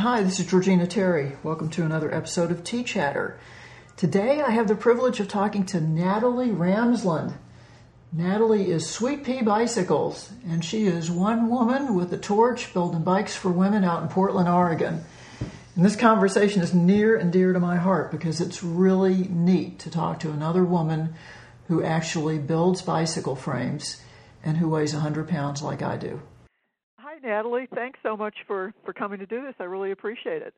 Hi, this is Georgina Terry. Welcome to another episode of Tea Chatter. Today I have the privilege of talking to Natalie Ramsland. Natalie is Sweet Pea Bicycles, and she is one woman with a torch building bikes for women out in Portland, Oregon. And this conversation is near and dear to my heart because it's really neat to talk to another woman who actually builds bicycle frames and who weighs 100 pounds like I do. Hi, Natalie. Thanks so much for, for coming to do this. I really appreciate it.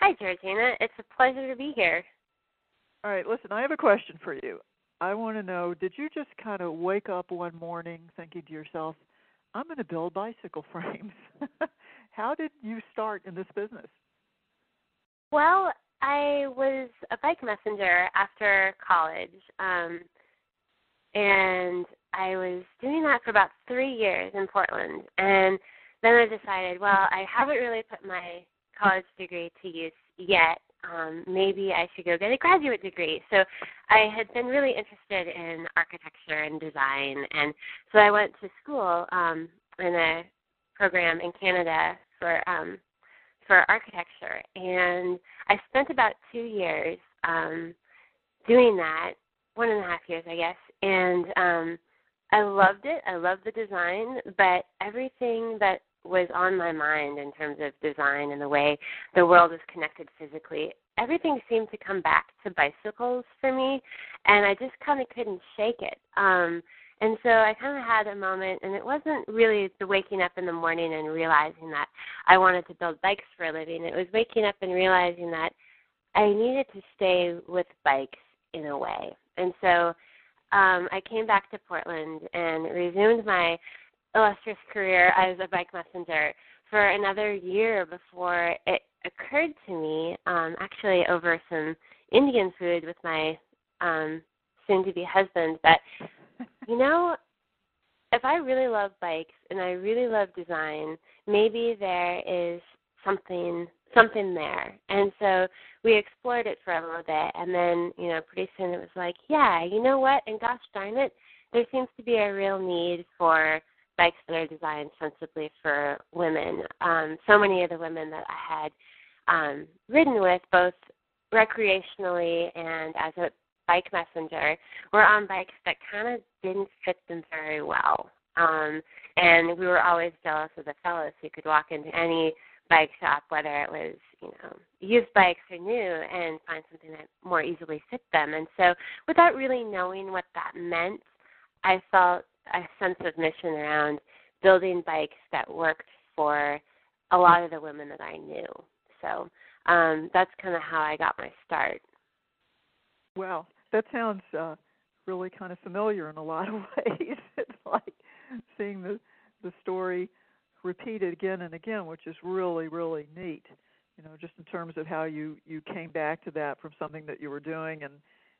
Hi, Georgina. It's a pleasure to be here. All right, listen, I have a question for you. I want to know did you just kind of wake up one morning thinking to yourself, I'm going to build bicycle frames? How did you start in this business? Well, I was a bike messenger after college. Um, and I was doing that for about three years in Portland. And then I decided, well, I haven't really put my college degree to use yet. Um, maybe I should go get a graduate degree. So I had been really interested in architecture and design, and so I went to school um, in a program in Canada for um, for architecture, and I spent about two years um, doing that, one and a half years, I guess, and um, I loved it. I loved the design, but everything that was on my mind in terms of design and the way the world is connected physically, everything seemed to come back to bicycles for me, and I just kind of couldn't shake it. Um, and so I kind of had a moment, and it wasn't really the waking up in the morning and realizing that I wanted to build bikes for a living. It was waking up and realizing that I needed to stay with bikes in a way. And so um, I came back to Portland and resumed my illustrious career as a bike messenger for another year before it occurred to me, um, actually over some Indian food with my um, soon to be husband, that, you know, if I really love bikes and I really love design, maybe there is something something there. And so we explored it for a little bit and then, you know, pretty soon it was like, yeah, you know what? And gosh darn it, there seems to be a real need for bikes that are designed sensibly for women. Um, so many of the women that I had um, ridden with, both recreationally and as a bike messenger, were on bikes that kind of didn't fit them very well. Um, and we were always jealous of the fellows who could walk into any bike shop, whether it was you know used bikes or new, and find something that more easily fit them. And so, without really knowing what that meant, I felt a sense of mission around building bikes that worked for a lot of the women that I knew. So um, that's kind of how I got my start. Well, that sounds uh, really kind of familiar in a lot of ways. it's like seeing the the story repeated again and again, which is really really neat. You know, just in terms of how you you came back to that from something that you were doing, and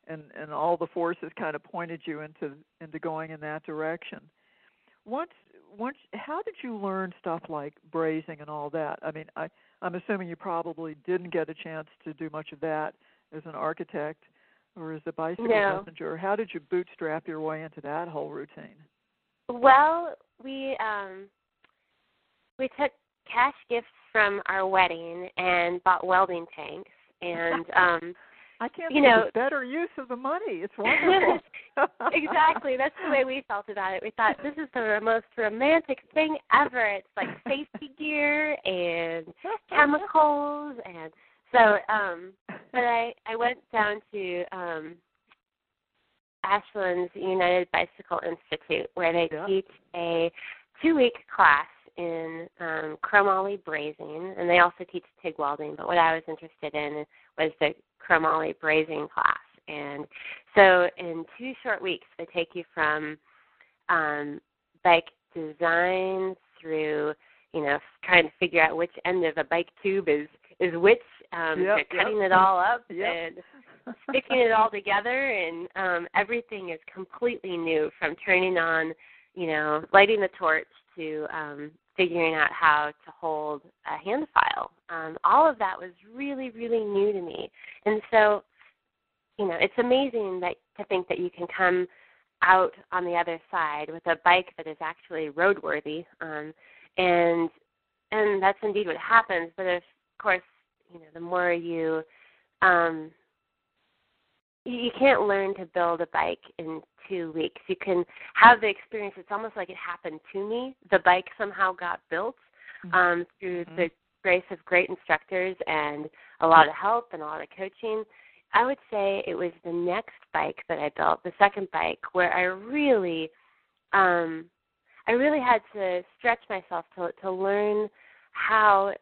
and and all the forces kind of pointed you into into going in that direction. Once once, how did you learn stuff like brazing and all that? I mean, I I'm assuming you probably didn't get a chance to do much of that as an architect or as a bicycle no. messenger. How did you bootstrap your way into that whole routine? Well, we um we took cash gifts from our wedding and bought welding tanks and um I can't you think know, better use of the money. It's wonderful. exactly. That's the way we felt about it. We thought this is the most romantic thing ever. It's like safety gear and chemicals and so um but I I went down to um Ashland's United Bicycle Institute where they yeah. teach a two week class in um, chromoly brazing, and they also teach TIG welding. But what I was interested in was the chromoly brazing class. And so, in two short weeks, they take you from um, bike design through, you know, trying to figure out which end of a bike tube is is which, um, yep, cutting yep. it all up yep. and sticking it all together, and um, everything is completely new from turning on, you know, lighting the torch to um, figuring out how to hold a hand file. Um, all of that was really, really new to me. And so, you know, it's amazing that to think that you can come out on the other side with a bike that is actually roadworthy. Um, and and that's indeed what happens. But of course, you know, the more you um you can't learn to build a bike in two weeks. You can have the experience. It's almost like it happened to me. The bike somehow got built Mm-hmm. um, through Mhm. the grace of great instructors and a lot of help and a lot of coaching. I would say it was the next bike that I built, the second bike, where I really, um, I really had to stretch myself to to learn how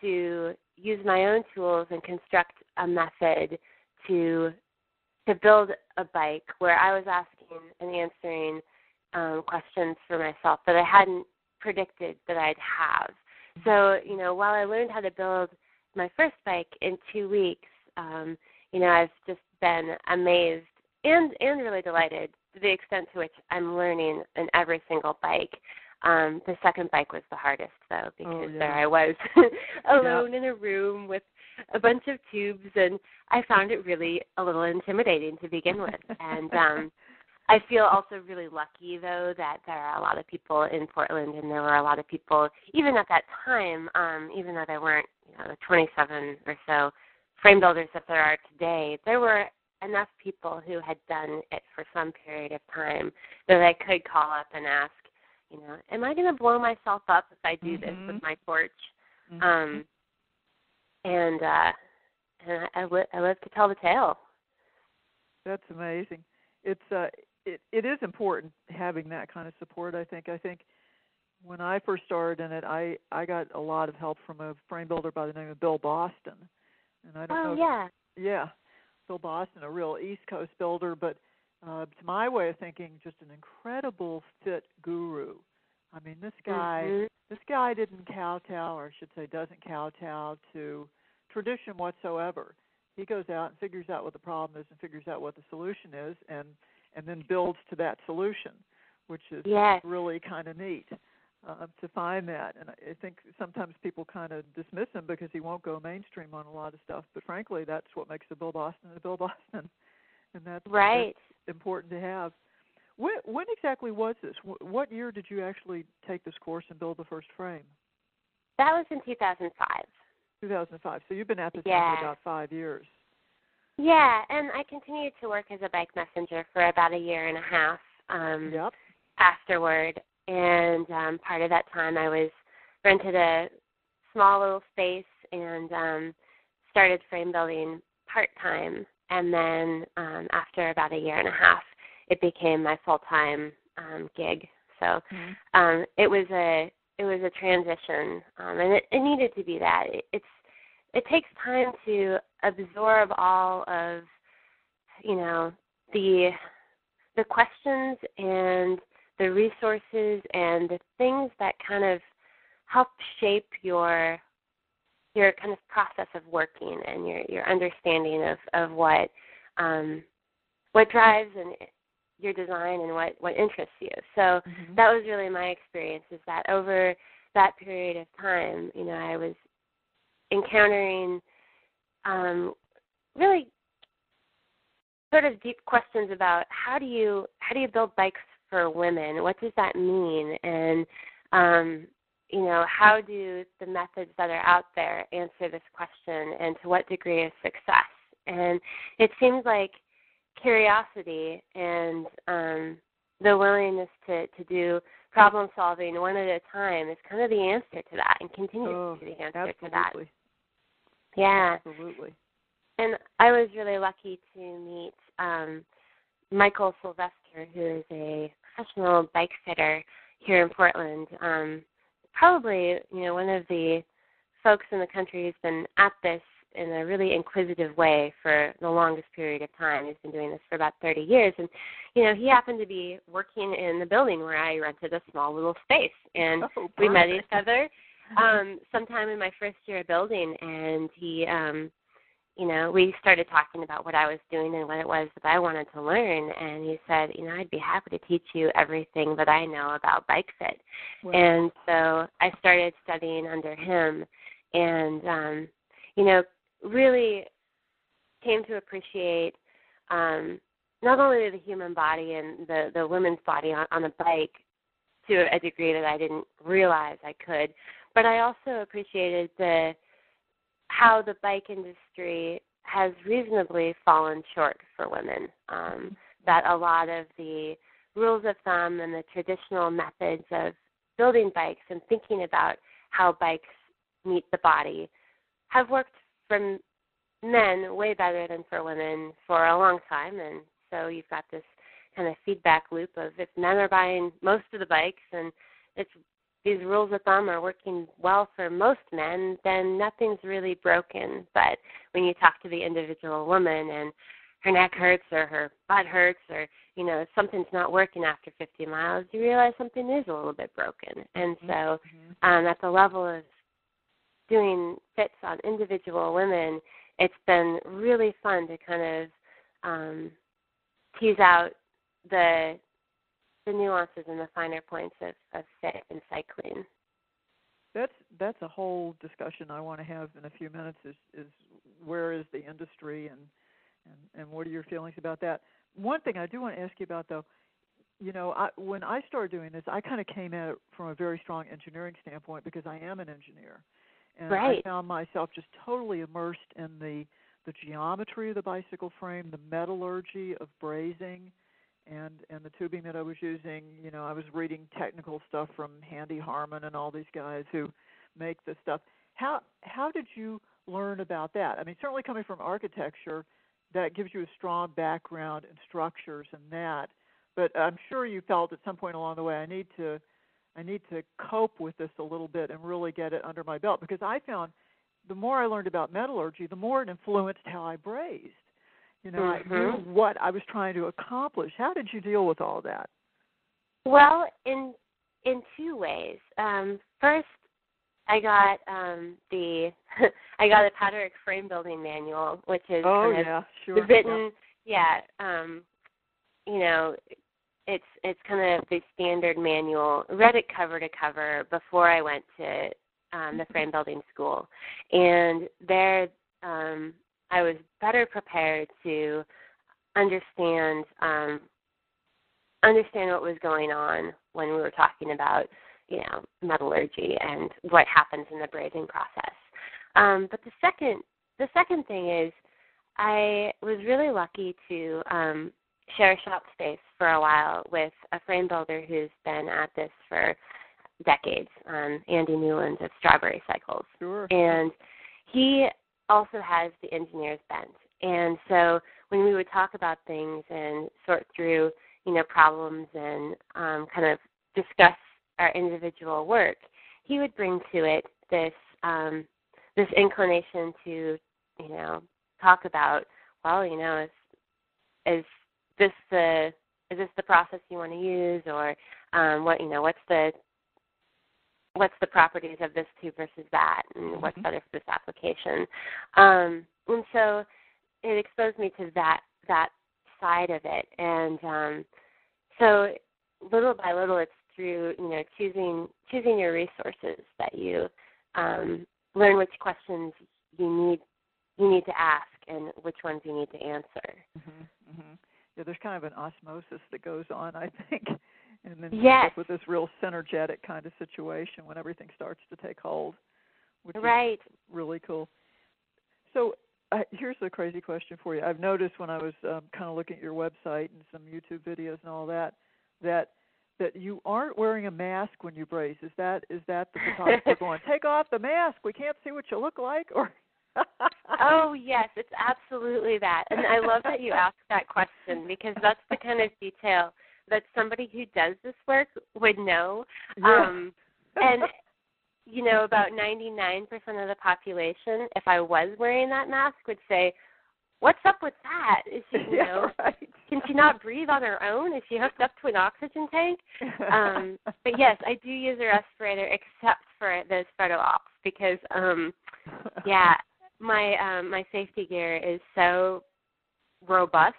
to use my own tools and construct a method to to build a bike where I was asking and answering um, questions for myself that I hadn't predicted that I'd have. So, you know, while I learned how to build my first bike in two weeks, um, you know, I've just been amazed and and really delighted to the extent to which I'm learning in every single bike. Um, the second bike was the hardest though because yeah. there I was alone in a room with a bunch of tubes and I found it really a little intimidating to begin with. And um I feel also really lucky though that there are a lot of people in Portland and there were a lot of people even at that time, um, even though there weren't, you know, the twenty seven or so frame builders that there are today, there were enough people who had done it for some period of time that I could call up and ask, you know, am I gonna blow myself up if I do this Mhm. with my torch? Mhm. Um and uh and I, I, li- I live to tell the tale. That's amazing. It's uh it it is important having that kind of support. I think. I think when I first started in it, I I got a lot of help from a frame builder by the name of Bill Boston, and I don't Oh know. if- yeah. yeah, Bill Boston, a real East Coast builder, but uh, to my way of thinking, just an incredible fit guru. I mean, this guy this guy didn't kowtow, or I should say, doesn't kowtow to tradition whatsoever. He goes out and figures out what the problem is and figures out what the solution is, and and then builds to that solution, which is Yes. really kind of neat uh, to find that. And I think sometimes people kind of dismiss him because he won't go mainstream on a lot of stuff. But frankly, that's what makes a Bill Boston a Bill Boston, and that's Right. that's important to have. When when exactly was this? What year did you actually take this course and build the first frame? That was in 2005. 2005. So you've been at this Yeah. for about five years. Yeah, and I continued to work as a bike messenger for about a year and a half um, Yep. afterward. And um, part of that time, I was rented a small little space and um, started frame building part time. And then um, after about a year and a half, it became my full time um, gig. So Mhm. um, it was a it was a transition, um, and it, it needed to be that. It, it's it takes time to absorb all of you know the the questions and the resources and the things that kind of help shape your your kind of process of working and your your understanding of of what um what drives and your design and what what interests you. So Mhm. that was really my experience is that over that period of time you know i was encountering um really sort of deep questions about how do you how do you build bikes for women? What does that mean? And um you know how do the methods that are out there answer this question and to what degree is success? And it seems like curiosity and um the willingness to to do problem solving one at a time is kind of the answer to that and continues Oh, to be the answer to that yeah Absolutely. and I was really lucky to meet um, Michael Sylvester, who is a professional bike fitter here in Portland. Um, probably, you know, one of the folks in the country who's been at this in a really inquisitive way for the longest period of time. He's been doing this for about 30 years, and you know, he happened to be working in the building where I rented a small little space, and Oh, we met each other um sometime in my first year of building. And he um you know we started talking about what i was doing and what it was that i wanted to learn. And he said you know i'd be happy to teach you everything that i know about bike fit. Well, and so i started studying under him. And um you know really came to appreciate um not only the human body and the the women's body on, on a bike to a degree that I didn't realize I could, but I also appreciated the how the bike industry has reasonably fallen short for women. Um, that a lot of the rules of thumb and the traditional methods of building bikes and thinking about how bikes meet the body have worked for men way better than for women for a long time and so you've got this kind of feedback loop of if men are buying most of the bikes and it's these rules of thumb are working well for most men, then nothing's really broken. But when you talk to the individual woman and her neck hurts or her butt hurts or you know something's not working after 50 miles, you realize something is a little bit broken. And so mm-hmm. um, at the level of doing fits on individual women, it's been really fun to kind of um, tease out the the nuances and the finer points of, of fit and cycling. That's that's a whole discussion I want to have in a few minutes. Is is where is the industry and and and what are your feelings about that? One thing I do want to ask you about though, you know, I, when I started doing this, I kind of came at it from a very strong engineering standpoint because I am an engineer, and right. I found myself just totally immersed in the the geometry of the bicycle frame, the metallurgy of brazing, and and the tubing that I was using, you know, I was reading technical stuff from Handy Harman and all these guys who make this stuff. How how did you learn about that? I mean, certainly coming from architecture, that gives you a strong background in structures and that. But I'm sure you felt at some point along the way, I need to I need to cope with this a little bit and really get it under my belt because I found the more I learned about metallurgy, the more it influenced how I brazed. You know, mm-hmm. I knew what I was trying to accomplish. How did you deal with all that? Well, in in two ways. Um, first, I got um, the I got a Paterek frame building manual, which is oh kind yeah, of sure, written. Yeah, um, you know, it's it's kind of the standard manual. Read it cover to cover before I went to um, the frame building school, and there um, I was better prepared to understand um, understand what was going on when we were talking about you know metallurgy and what happens in the brazing process. Um, but the second the second thing is I was really lucky to um, share shop space for a while with a frame builder who's been at this for decades, um, Andy Newland of Strawberry Cycles. Sure. And he also has the engineer's bent. And so when we would talk about things and sort through, you know, problems and um, kind of discuss our individual work, he would bring to it this um, this inclination to, you know, talk about, well, you know, is is this the is this the process you want to use, or um, what you know, what's the what's the properties of this tube versus that, and what's mm-hmm. better for this application. Um, and so it exposed me to that that side of it, and um, so little by little, it's through you know choosing choosing your resources that you um, learn which questions you need you need to ask and which ones you need to answer. Mm-hmm, mm-hmm. Yeah, there's kind of an osmosis that goes on, I think and then yes. with this real synergetic kind of situation when everything starts to take hold, which right. is really cool. So uh, here's a crazy question for you. I've noticed when I was um, kind of looking at your website and some YouTube videos and all that that that you aren't wearing a mask when you braze. Is that is that the photographer going, take off the mask? We can't see what you look like, or oh yes, it's absolutely that. And I love that you asked that question because that's the kind of detail that somebody who does this work would know. Yeah. Um, and you know, about 99% of the population, if I was wearing that mask, would say, "What's up with that? Is she, you yeah, know, right. can she not breathe on her own? Is she hooked up to an oxygen tank?" Um, but yes, I do use a respirator, except for those photo ops, because, um, yeah, my um, my safety gear is so robust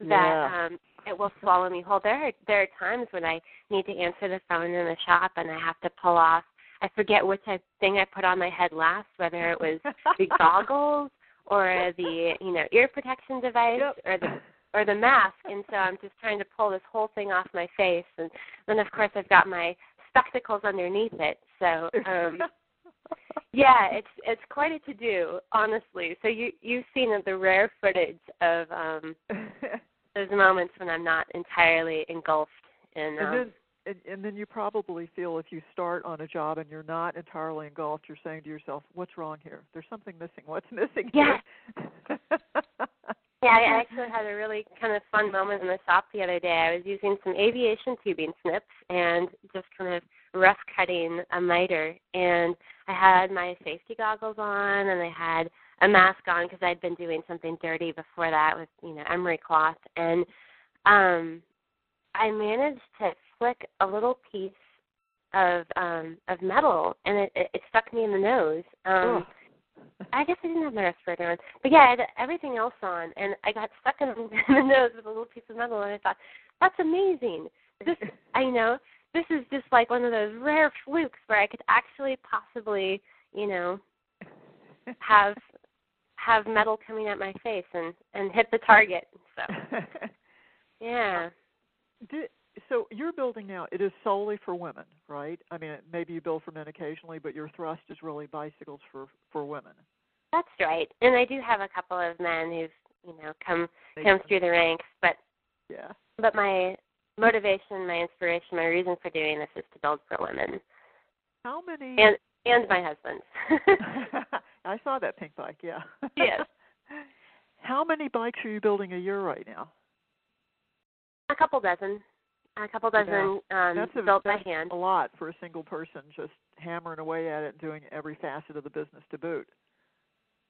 that yeah. um, it will swallow me whole. There are there are times when I need to answer the phone in the shop and I have to pull off. I forget which I, thing I put on my head last, whether it was the goggles or the you know ear protection device yep. or the or the mask, and so I'm just trying to pull this whole thing off my face, and then of course I've got my spectacles underneath it. So um yeah, it's it's quite a to do, honestly. So you you've seen the rare footage of um those moments when I'm not entirely engulfed in. Um, and then and, and then you probably feel if you start on a job and you're not entirely engulfed, you're saying to yourself, "What's wrong here? There's something missing. What's missing yeah. here?" yeah, I actually had a really kind of fun moment in the shop the other day. I was using some aviation tubing snips and just kind of rough cutting a miter, and I had my safety goggles on and I had a mask on because I'd been doing something dirty before that with you know emery cloth, and um, I managed to flick a little piece of um of metal and it, it, it stuck me in the nose. Um I guess I didn't have my respirator on. But yeah, I had everything else on and I got stuck in, in the nose with a little piece of metal and I thought, That's amazing. This I know, this is just like one of those rare flukes where I could actually possibly, you know, have have metal coming at my face and and hit the target. So yeah. Did, so you're building now. It is solely for women, right? I mean, maybe you build for men occasionally, but your thrust is really bicycles for for women. That's right. And I do have a couple of men who've you know come come through the ranks, but yeah. But my motivation, my inspiration, my reason for doing this is to build for women. How many? And and my husband. I saw that pink bike. Yeah. yes. How many bikes are you building a year right now? A couple dozen. A couple dozen yeah. um, that's a, built that's by hand. A lot for a single person, just hammering away at it and doing every facet of the business to boot.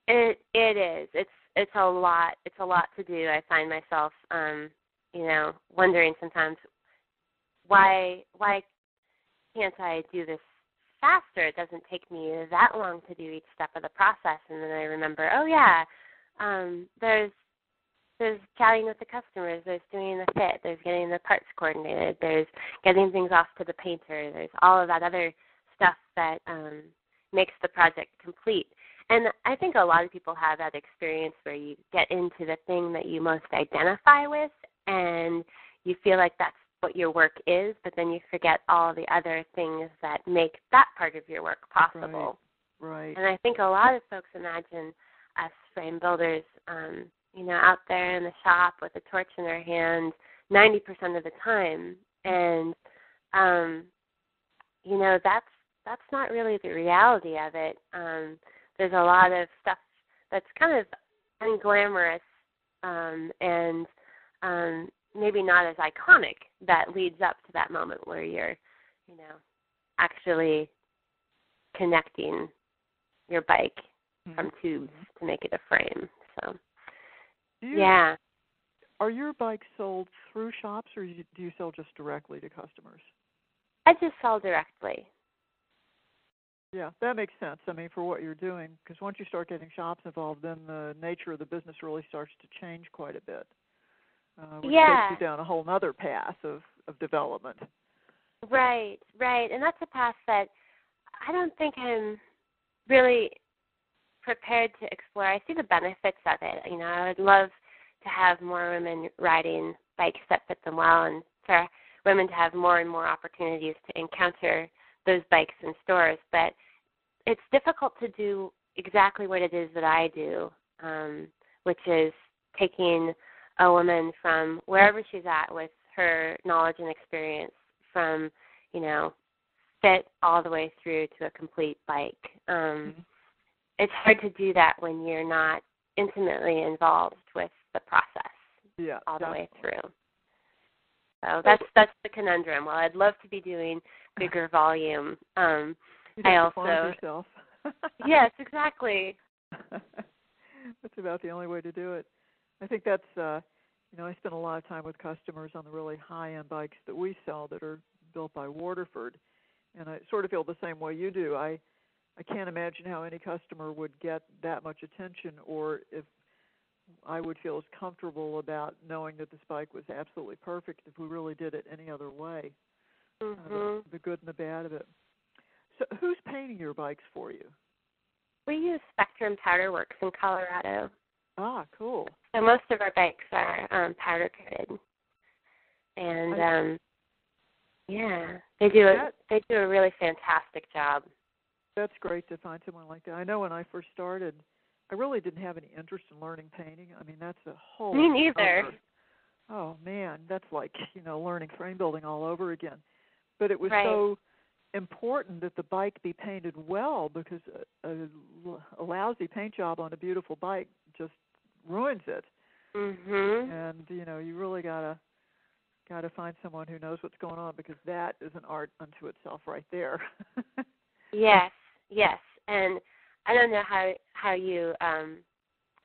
It it is. It's it's a lot. It's a lot to do. I find myself, um, you know, wondering sometimes why why can't I do this faster? It doesn't take me that long to do each step of the process, and then I remember, oh yeah, um, there's there's chatting with the customers, there's doing the fit, there's getting the parts coordinated, there's getting things off to the painter, there's all of that other stuff that um, makes the project complete. And I think a lot of people have that experience where you get into the thing that you most identify with and you feel like that's what your work is, but then you forget all the other things that make that part of your work possible. Right. right. And I think a lot of folks imagine us frame builders um, you know, out there in the shop with a torch in their hand 90% of the time. And um you know, that's that's not really the reality of it. Um there's a lot of stuff that's kind of unglamorous um and um maybe not as iconic that leads up to that moment where you're, you know, actually connecting your bike mm-hmm. from tubes to make it a frame. So you, yeah. Are your bikes sold through shops, or do you sell just directly to customers? I just sell directly. Yeah, that makes sense. I mean, for what you're doing, because once you start getting shops involved, then the nature of the business really starts to change quite a bit. Uh, which yeah. takes you down a whole other path of of development. Right, right, and that's a path that I don't think I'm really prepared to explore. I see the benefits of it. You know, I would love to have more women riding bikes that fit them well, and for women to have more and more opportunities to encounter those bikes in stores. But it's difficult to do exactly what it is that I do, um, which is taking a woman from wherever she's at with her knowledge and experience from, you know, fit all the way through to a complete bike. Um, mm-hmm it's hard to do that when you're not intimately involved with the process yeah, all the definitely. way through. So that's that's the conundrum. Well, I'd love to be doing bigger volume. Um, I also yes, exactly. that's about the only way to do it. I think that's uh, you know I spend a lot of time with customers on the really high end bikes that we sell that are built by Waterford, and I sort of feel the same way you do. I I can't imagine how any customer would get that much attention or if I would feel as comfortable about knowing that this bike was absolutely perfect if we really did it any other way. Mm-hmm. Uh, the, the good and the bad of it. So, who's painting your bikes for you? We use Spectrum Powder Works in Colorado. Ah, cool. So most of our bikes are um, powder coated, and um, yeah, they do a they do a really fantastic job. that's great to find someone like that. I know when I first started, I really didn't have any interest in learning painting. I mean, that's a whole. Me neither. Oh man, that's like you know learning frame building all over again. But it was right. so important that the bike be painted well because a, a, a lousy paint job on a beautiful bike just ruins it. Mhm. And you know, you really gotta gotta find someone who knows what's going on because that is an art unto itself right there. yes, yes, and I don't know how how you um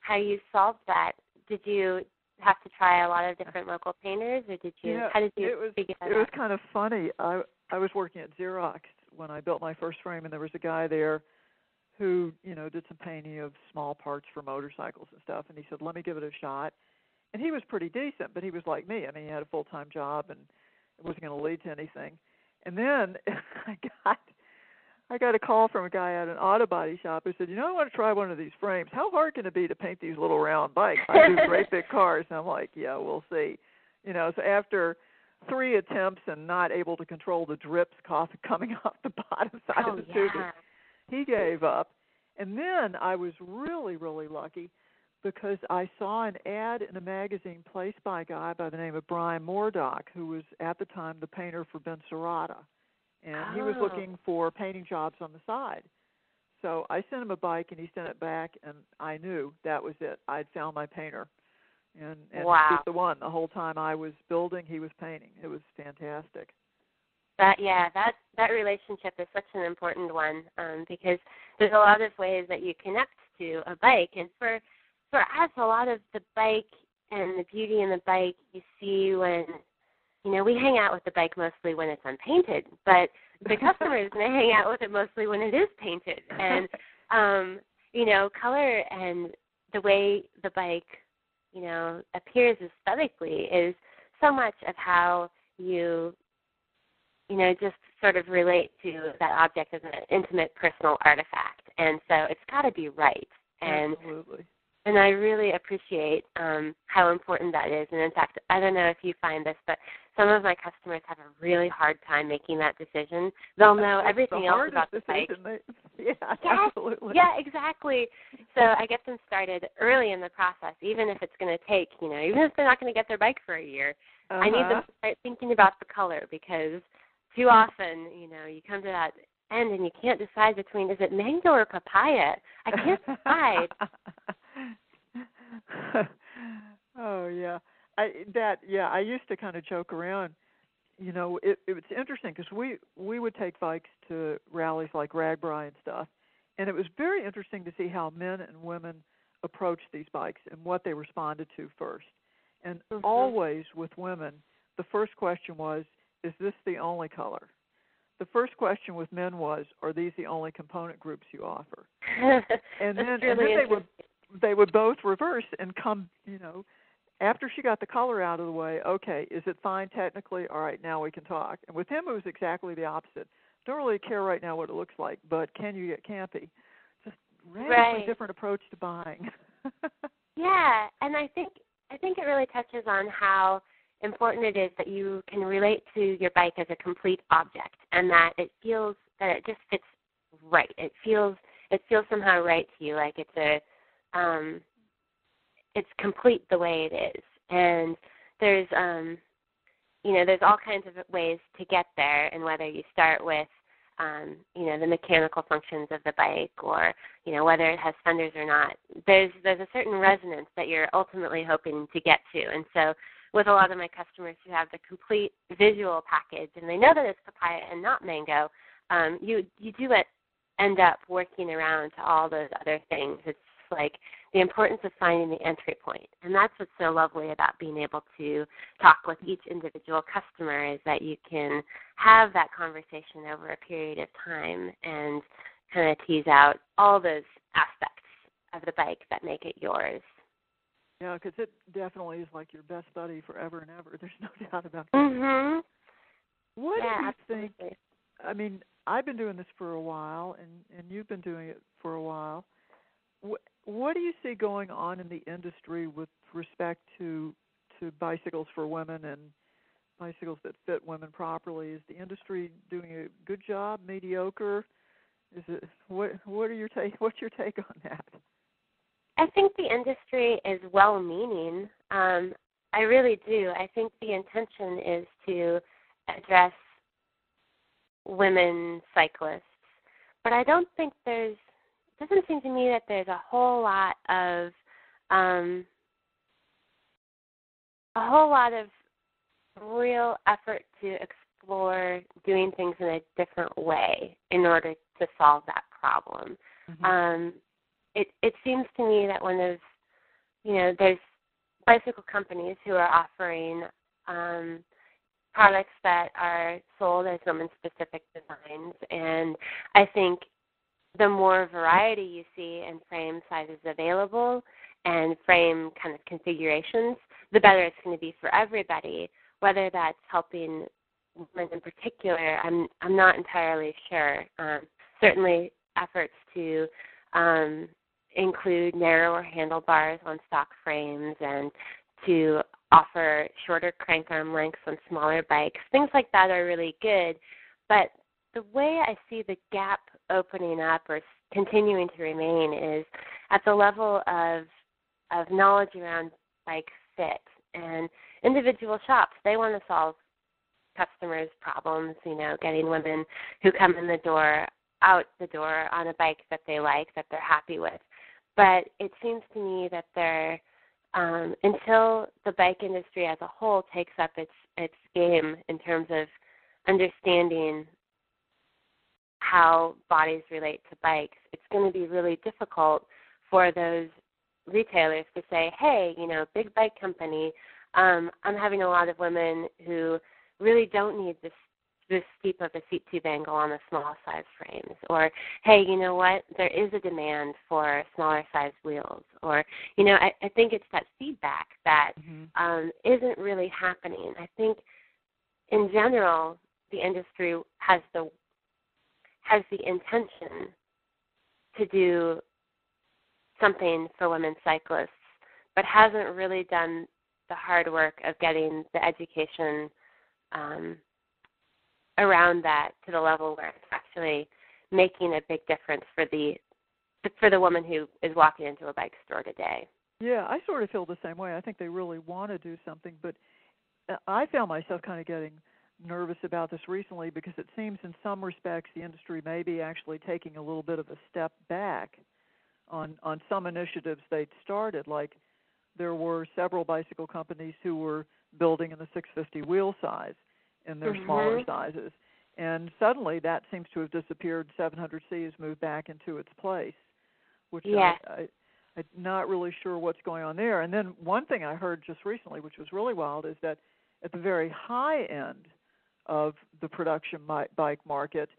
how you solved that. Did you have to try a lot of different local painters, or did you? Yeah, how did you it was, figure that It out? was kind of funny. I I was working at Xerox when I built my first frame, and there was a guy there who you know did some painting of small parts for motorcycles and stuff, and he said, "Let me give it a shot." And he was pretty decent, but he was like me. I mean, he had a full time job, and it wasn't going to lead to anything. And then I got I got a call from a guy at an auto body shop who said, "You know, I want to try one of these frames. How hard can it be to paint these little round bikes? I do great big cars." And I'm like, "Yeah, we'll see." You know, so after three attempts and not able to control the drips coming off the bottom side oh, of the yeah. tube, he gave up. And then I was really, really lucky because I saw an ad in a magazine placed by a guy by the name of Brian Moordock, who was at the time the painter for Ben Serotta and oh. he was oh. looking for painting jobs on the side. So I sent him a bike, and he sent it back, and I knew that was it. I'd found my painter, and and wow. he was the one. The whole time I was building, he was painting. It was fantastic. That yeah, that that relationship is such an important one um, because there's a lot of ways that you connect to a bike, and for for us, a lot of the bike and the beauty in the bike you see when you know, we hang out with the bike mostly when it's unpainted, but the customers may hang out with it mostly when it is painted. And um, you know, color and the way the bike, you know, appears aesthetically is so much of how you you know, just sort of relate to that object as an intimate personal artifact. And so it's got to be right. And Absolutely. and I really appreciate um, how important that is. And in fact, I don't know if you find this, but some of my customers have a really hard time making that decision. They'll know It's everything the else about the They, yeah, Yes, absolutely. Yeah, exactly. So I get them started early in the process, even if it's going to take, you know, even if they're not going to get their bike for a year. Uh-huh. I need them to start thinking about the color because too often, you know, you come to that end and you can't decide between is it mango or papaya. I can't decide. oh yeah, I that yeah. I used to kind of joke around. You know, it it's interesting because we we would take bikes to rallies like RAGBRAI and stuff, and it was very interesting to see how men and women approached these bikes and what they responded to first. And Mhm. always with women, the first question was, "Is this the only color?" The first question with men was, "Are these the only component groups you offer?" And then, and then they would they would both reverse and come, you know, after she got the color out of the way, okay, is it fine technically? All right, now we can talk. And with him, it was exactly the opposite. Don't really care right now what it looks like, but can you get campy? Just radically Right. different approach to buying. Yeah, and I think I think it really touches on how important it is that you can relate to your bike as a complete object and that it feels that it just fits right. It feels it feels somehow right to you, like it's a um it's complete the way it is. And there's um you know, there's all kinds of ways to get there and whether you start with um, you know, the mechanical functions of the bike or, you know, whether it has fenders or not. There's there's a certain resonance that you're ultimately hoping to get to. And so with a lot of my customers who have the complete visual package and they know that it's papaya and not mango, um, you you do it end up working around to all those other things. It's like the importance of finding the entry point. And that's what's so lovely about being able to talk with each individual customer is that you can have that conversation over a period of time and kind of tease out all those aspects of the bike that make it yours. Yeah, because it definitely is like your best buddy forever and ever. There's no doubt about that. Mhm. What yeah, do you absolutely. think? I mean, I've been doing this for a while, and and you've been doing it for a while. What what do you see going on in the industry with respect to to bicycles for women and bicycles that fit women properly? Is the industry doing a good job, mediocre? Is it what? What are your take? What's your take on that? I think the industry is well-meaning. Um, I really do. I think the intention is to address women cyclists, but I don't think there's. It doesn't seem to me that there's a whole lot of um, a whole lot of real effort to explore doing things in a different way in order to solve that problem. Mm-hmm. Um, it it seems to me that when there's you know there's bicycle companies who are offering um, products that are sold as women specific designs and I think the more variety you see in frame sizes available and frame kind of configurations, the better it's going to be for everybody. Whether that's helping women in particular, I'm I'm not entirely sure. Um, certainly, efforts to um, include narrower handlebars on stock frames and to offer shorter crank arm lengths on smaller bikes. Things like that are really good. But the way I see the gap opening up or continuing to remain is at the level of of knowledge around bike fit and individual shops they want to solve customers problems you know getting women who come in the door out the door on a bike that they like that they're happy with but it seems to me that there um, until the bike industry as a whole takes up its its game in terms of understanding how bodies relate to bikes, it's going to be really difficult for those retailers to say, "Hey, you know, big bike company, um, I'm having a lot of women who really don't need this this steep of a seat tube angle on the small size frames. Or hey you know what? There is a demand for smaller size wheels. Or you know i, I think it's that feedback that mm-hmm. um, not really happening. I think in general the industry has the has the intention to do something for women cyclists but hasn't really done the hard work of getting the education um, around that to the level where it's actually making a big difference for the for the woman who is walking into a bike store today. Yeah, I sort of feel the same way. I think they really want to do something, but uh, I found myself kind of getting nervous about this recently because it seems in some respects the industry may be actually taking a little bit of a step back on on some initiatives they'd started like there were several bicycle companies who were building in the 650 wheel size in their mm-hmm. smaller sizes. And suddenly that seems to have disappeared. 700C has moved back into its place, which yeah. I, I, I'm not really sure what's going on there. And then one thing I heard just recently, which was really wild, is that at the very high end of the production bike market,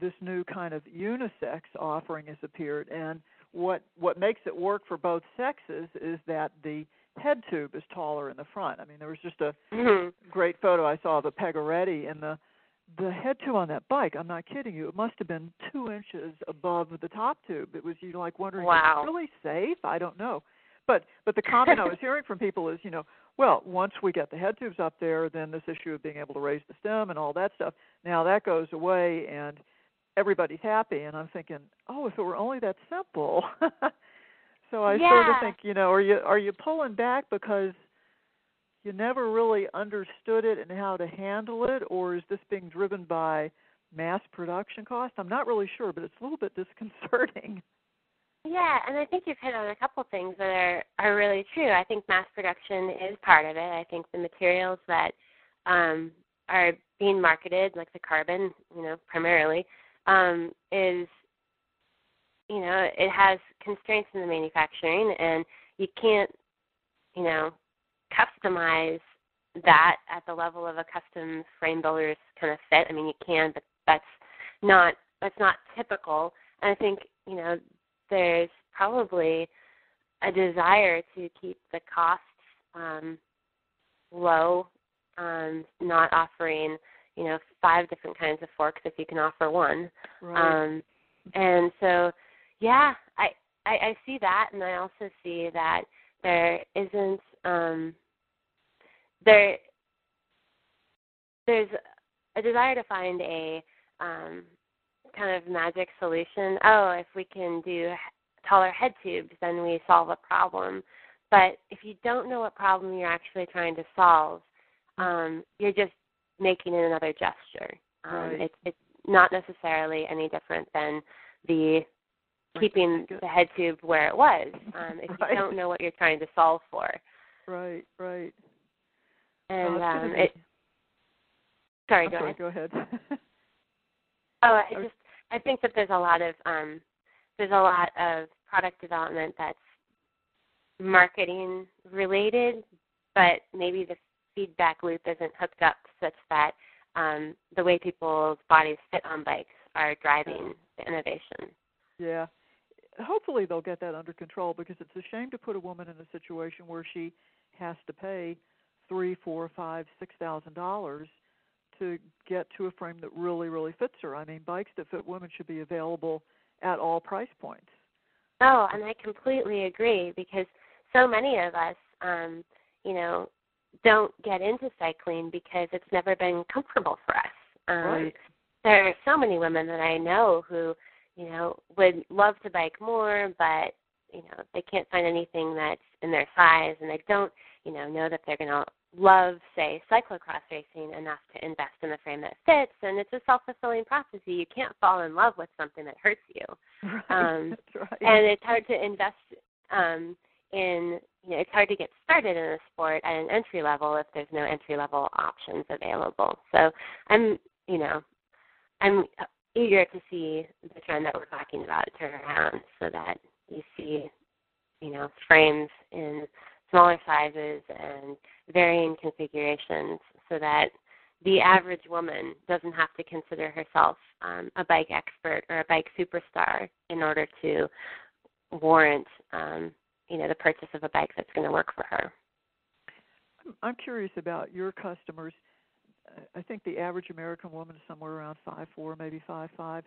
this new kind of unisex offering has appeared. And what what makes it work for both sexes is that the head tube is taller in the front. I mean, there was just a mm-hmm. great photo I saw of a Pegoretti, and the the head tube on that bike. I'm not kidding you. It must have been two inches above the top tube. It was you like wondering, wow. is it really safe? I don't know. But but the comment I was hearing from people is, you know, well, once we get the head tubes up there, then this issue of being able to raise the stem and all that stuff, now that goes away and everybody's happy. And I'm thinking, oh, if it were only that simple. So I yeah. sort of think, you know, are you are you pulling back because you never really understood it and how to handle it, or is this being driven by mass production cost? I'm not really sure, but it's a little bit disconcerting. Yeah, and I think you've hit on a couple things that are are really true. I think mass production is part of it. I think the materials that um, are being marketed, like the carbon, you know, primarily, um, is you know it has constraints in the manufacturing and you can't you know customize that at the level of a custom frame builder's kind of fit. I mean you can but that's not that's not typical. And i think you know there's probably a desire to keep the costs um low um not offering you know five different kinds of forks if you can offer one. Right. um and so yeah, I, I I see that, and I also see that there isn't um, there there's a desire to find a um, kind of magic solution. Oh, if we can do taller head tubes, then we solve a problem. But if you don't know what problem you're actually trying to solve, um, you're just making it another gesture. Um, Right. It's it's not necessarily any different than the keeping the head tube where it was. Um, if Right. you don't know what you're trying to solve for, Right, right. and Oh, um, it. Sorry, go sorry, ahead. go ahead. Oh, I I just I think that there's a lot of um there's a lot of product development that's marketing related, but maybe the feedback loop isn't hooked up such that um, the way people's bodies fit on bikes are driving the innovation. Yeah. Hopefully they'll get that under control because it's a shame to put a woman in a situation where she has to pay three, four, five, six thousand dollars to get to a frame that really, really fits her. I mean, bikes that fit women should be available at all price points. Oh, and I completely agree because so many of us, um, you know, don't get into cycling because it's never been comfortable for us. Um, Right. There are so many women that I know who, you know, would love to bike more, but you know they can't find anything that's in their size, and they don't, you know, know that they're going to love, say, cyclocross racing enough to invest in a frame that fits. And it's a self-fulfilling prophecy. You can't fall in love with something that hurts you Right. Um, That's right. and it's hard to invest um in you know it's hard to get started in a sport at an entry level if there's no entry level options available so i'm you know i'm eager to see the trend that we're talking about turn around so that you see you know frames in smaller sizes and varying configurations so that the average woman doesn't have to consider herself um, a bike expert or a bike superstar in order to warrant, um, you know, the purchase of a bike that's going to work for her. I'm- I'm curious about your customers. I think the average American woman is somewhere around five four, maybe five five.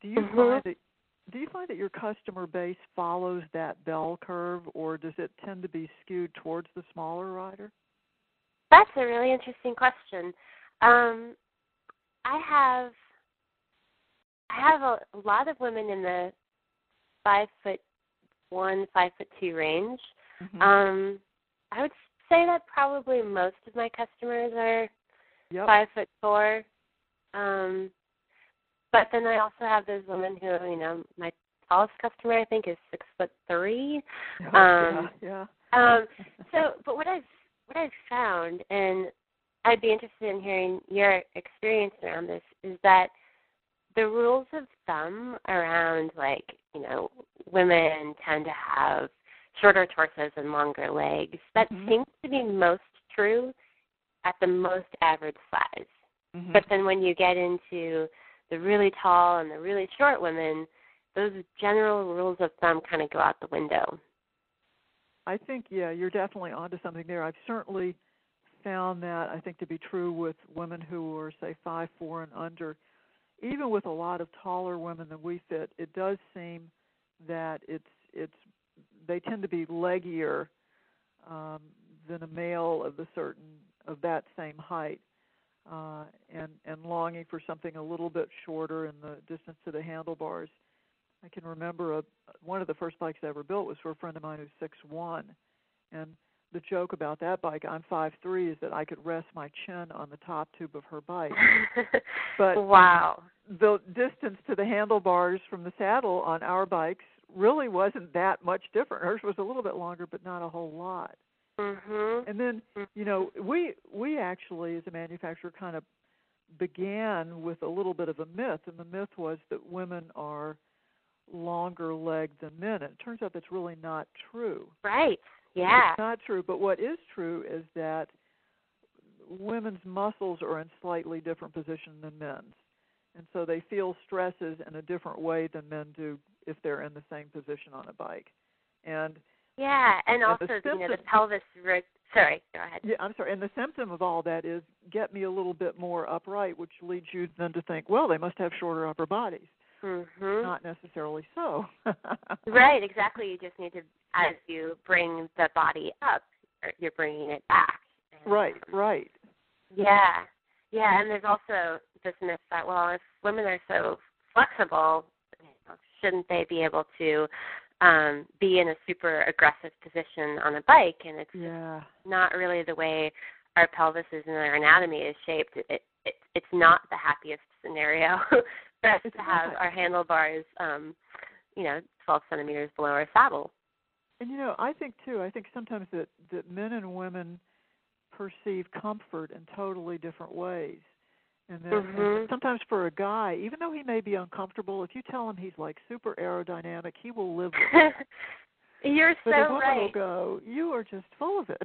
Do you Mhm. find that do you find that your customer base follows that bell curve, or does it tend to be skewed towards the smaller rider? That's a really interesting question. Um, I have I have a, a lot of women in the five foot one, five foot two range. Mm-hmm. Um, I would say that probably most of my customers are Yep. five foot four. Um, but then I also have those women who, you know, my tallest customer I think is six foot three. Oh, um, yeah. Um, so, but what I've what I've found, and I'd be interested in hearing your experience around this, is that the rules of thumb around like you know women tend to have shorter torsos and longer legs. That Mhm. seems to be most true at the most average size. Mhm. But then when you get into the really tall and the really short women, those general rules of thumb kind of go out the window. I think yeah, you're definitely onto something there. I've certainly found that I think to be true with women who are say five four and under. Even with a lot of taller women than we fit, it does seem that it's it's they tend to be leggier um, than a male of the certain of that same height, uh, and and longing for something a little bit shorter in the distance to the handlebars. I can remember a one of the first bikes I ever built was for a friend of mine who's six one, and the joke about that bike, I'm five three, is that I could rest my chin on the top tube of her bike. But wow. the distance to the handlebars from the saddle on our bikes really wasn't that much different. Hers was a little bit longer, but not a whole lot. Mhm. And then, you know, we we actually, as a manufacturer, kind of began with a little bit of a myth, and the myth was that women are longer legged than men. And it turns out that's really not true. Right. Yeah. It's not true. But what is true is that women's muscles are in slightly different position than men's. And so they feel stresses in a different way than men do if they're in the same position on a bike. And Yeah, and And also the you know the pelvis. Ro- Sorry, go ahead. yeah, I'm sorry. And the symptom of all that is get me a little bit more upright, which leads you then to think, well, they must have shorter upper bodies. Mhm. Not necessarily so. Right. Exactly. You just need to, as you bring the body up, you're bringing it back. And, Right, um, right. Yeah. Yeah, and there's also this myth that well, if women are so flexible, shouldn't they be able to um be in a super aggressive position on a bike and it's yeah. not really the way our pelvises and our anatomy is shaped it, it it's not the happiest scenario for us to have not. our handlebars um you know 12 centimeters below our saddle And you know, I think too. I think sometimes that that men and women perceive comfort in totally different ways. And then and Mhm. sometimes for a guy, even though he may be uncomfortable, if you tell him he's like super aerodynamic, he will live with it. you're But so a woman will go, "You are just full of it."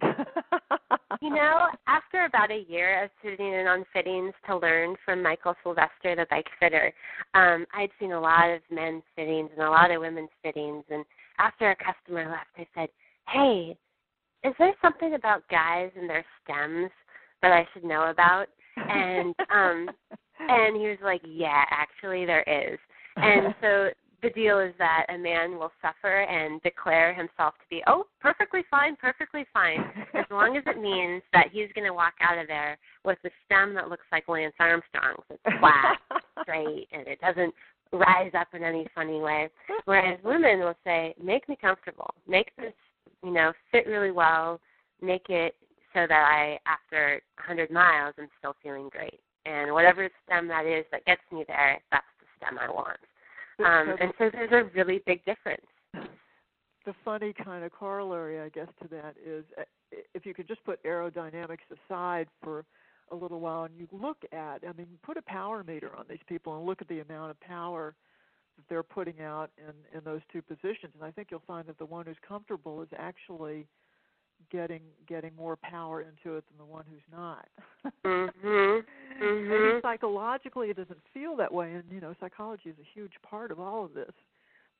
You know, after about a year of sitting in on fittings to learn from Michael Sylvester, the bike fitter, um, I'd seen a lot of men's fittings and a lot of women's fittings. And after a customer left, I said, "Hey, is there something about guys and their stems that I should know about?" And um, and he was like, "Yeah, actually, there is." And so the deal is that a man will suffer and declare himself to be, oh, perfectly fine, perfectly fine, as long as it means that he's going to walk out of there with a stem that looks like Lance Armstrong's. It's flat, straight, and it doesn't rise up in any funny way. Whereas women will say, make me comfortable, make this, you know, fit really well, make it so that I, after 100 miles, I'm still feeling great. And whatever stem that is that gets me there, that's the stem I want. Um, and so there's a really big difference. the funny kind of corollary, I guess, to that is uh, if you could just put aerodynamics aside for a little while and you look at, I mean, put a power meter on these people and look at the amount of power that they're putting out in in those two positions, and I think you'll find that the one who's comfortable is actually getting getting more power into it than the one who's not. Mhm. Mhm. psychologically it doesn't feel that way, and you know, psychology is a huge part of all of this.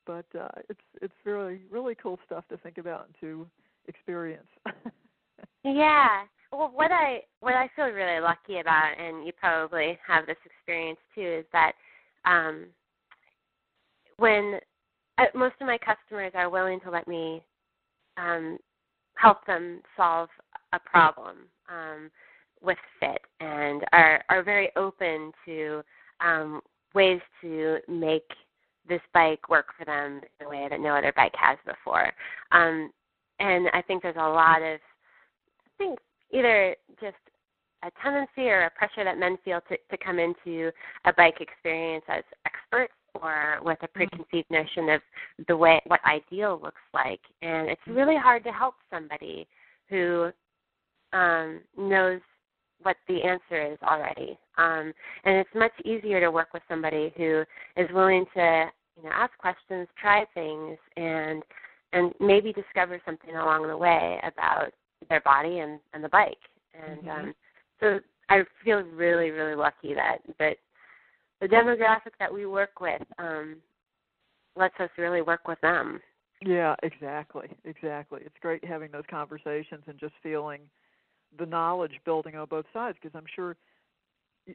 But uh, it's it's really really cool stuff to think about and to experience. Yeah. Well, what I what I feel really lucky about, and you probably have this experience too, is that um, when uh, most of my customers are willing to let me um, help them solve a problem um, with fit, and are are very open to um, ways to make this bike work for them in a way that no other bike has before. Um, and I think there's a lot of I think either just a tendency or a pressure that men feel to, to come into a bike experience as experts or with a preconceived notion of the way what ideal looks like. And it's really hard to help somebody who um, knows what the answer is already. Um, and it's much easier to work with somebody who is willing to, you know, ask questions, try things, and and maybe discover something along the way about their body and and the bike. And Mhm. um, so I feel really, really lucky that that the demographic that we work with um, lets us really work with them. yeah, exactly, exactly. It's great having those conversations and just feeling the knowledge building on both sides because I'm sure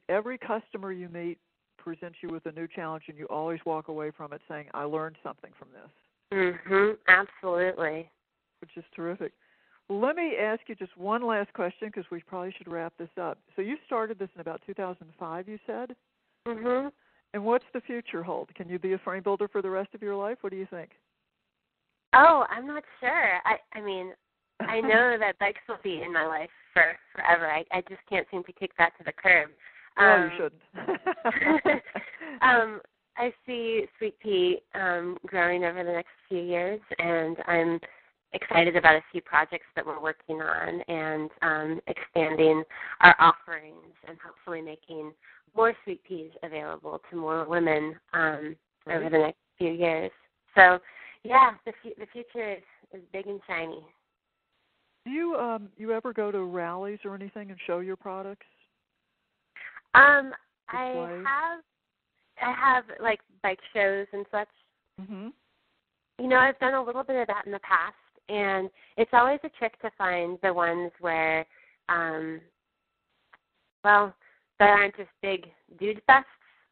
every customer you meet presents you with a new challenge and you always walk away from it saying I learned something from this. Mhm. Absolutely. which is terrific. Let me ask you just one last question because we probably should wrap this up. So you started this in about 2005, you said, Mhm. and what's the future hold? Can you be a frame builder for the rest of your life? What do you think? Oh, I'm not sure. I I mean, I know that bikes will be in my life for forever. I I just can't seem to kick that to the curb. Um, you shouldn't. um, I see Sweet Pea um, growing over the next few years, and I'm excited about a few projects that we're working on and um, expanding our offerings and hopefully making more Sweet Peas available to more women um, over the next few years. So, yeah, the the future is, is big and shiny. do you um you ever go to rallies or anything and show your products? Um, I Displays? have I have like bike shows and such Mhm. You know, I've done a little bit of that in the past, and it's always a trick to find the ones where, um, well, there aren't just big dude fests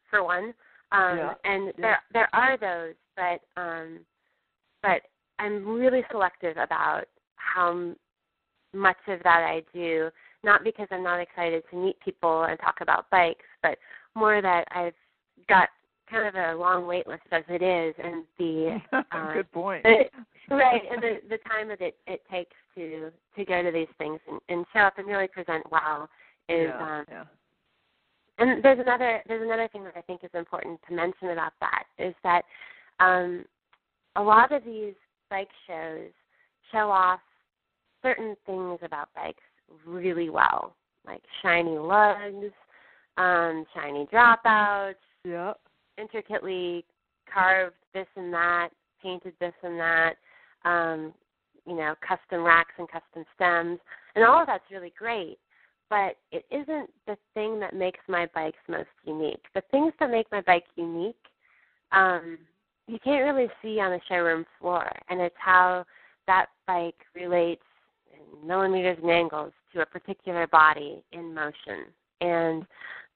for one. Um, Yeah, and yeah. there there are those, but um, but I'm really selective about how much of that I do. Not because I'm not excited to meet people and talk about bikes, but more that I've got kind of a long wait list as it is, and the uh, good point. right, and the the time that it it takes to to go to these things and, and show up and really present well is yeah, um, yeah. and there's another there's another thing that I think is important to mention about that is that um, a lot of these bike shows show off certain things about bikes really well, like shiny lugs, um, shiny dropouts, yep. Intricately carved this and that, painted this and that, um, you know, custom racks and custom stems, and all of that's really great. But it isn't the thing that makes my bikes most unique. The things that make my bike unique, um, you can't really see on the showroom floor, and it's how that bike relates in millimeters and angles to a particular body in motion. And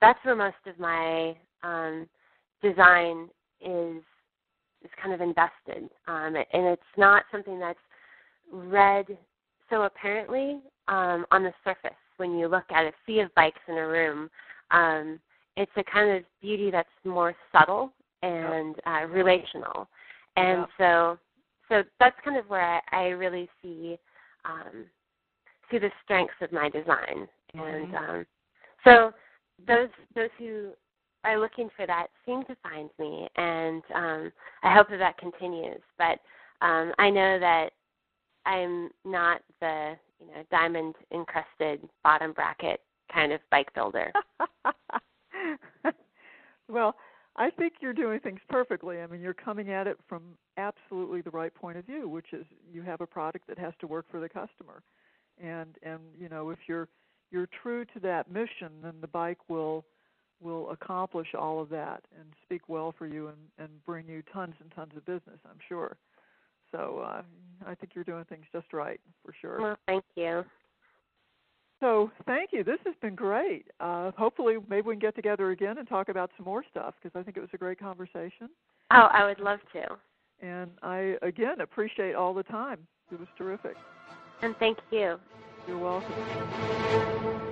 that's where most of my um, design is is kind of invested, um, and it's not something that's read so apparently um, on the surface when you look at a sea of bikes in a room. Um, it's a kind of beauty that's more subtle and uh, relational, and so so that's kind of where I, I really see um, see the strengths of my design, and Mm-hmm. um, so those those who are looking for that seem to find me, and um, I hope that that continues. But um, I know that I'm not the you know diamond encrusted bottom bracket kind of bike builder. well, I think you're doing things perfectly. I mean, you're coming at it from absolutely the right point of view, which is you have a product that has to work for the customer. And and you know, if you're you're true to that mission, then the bike will will accomplish all of that and speak well for you and and bring you tons and tons of business, I'm sure. So, uh I think you're doing things just right, for sure. Well, thank you. So thank you. This has been great. Uh, hopefully, maybe we can get together again and talk about some more stuff because I think it was a great conversation. Oh, I would love to. And I again appreciate all the time. It was terrific. And thank you. You're welcome.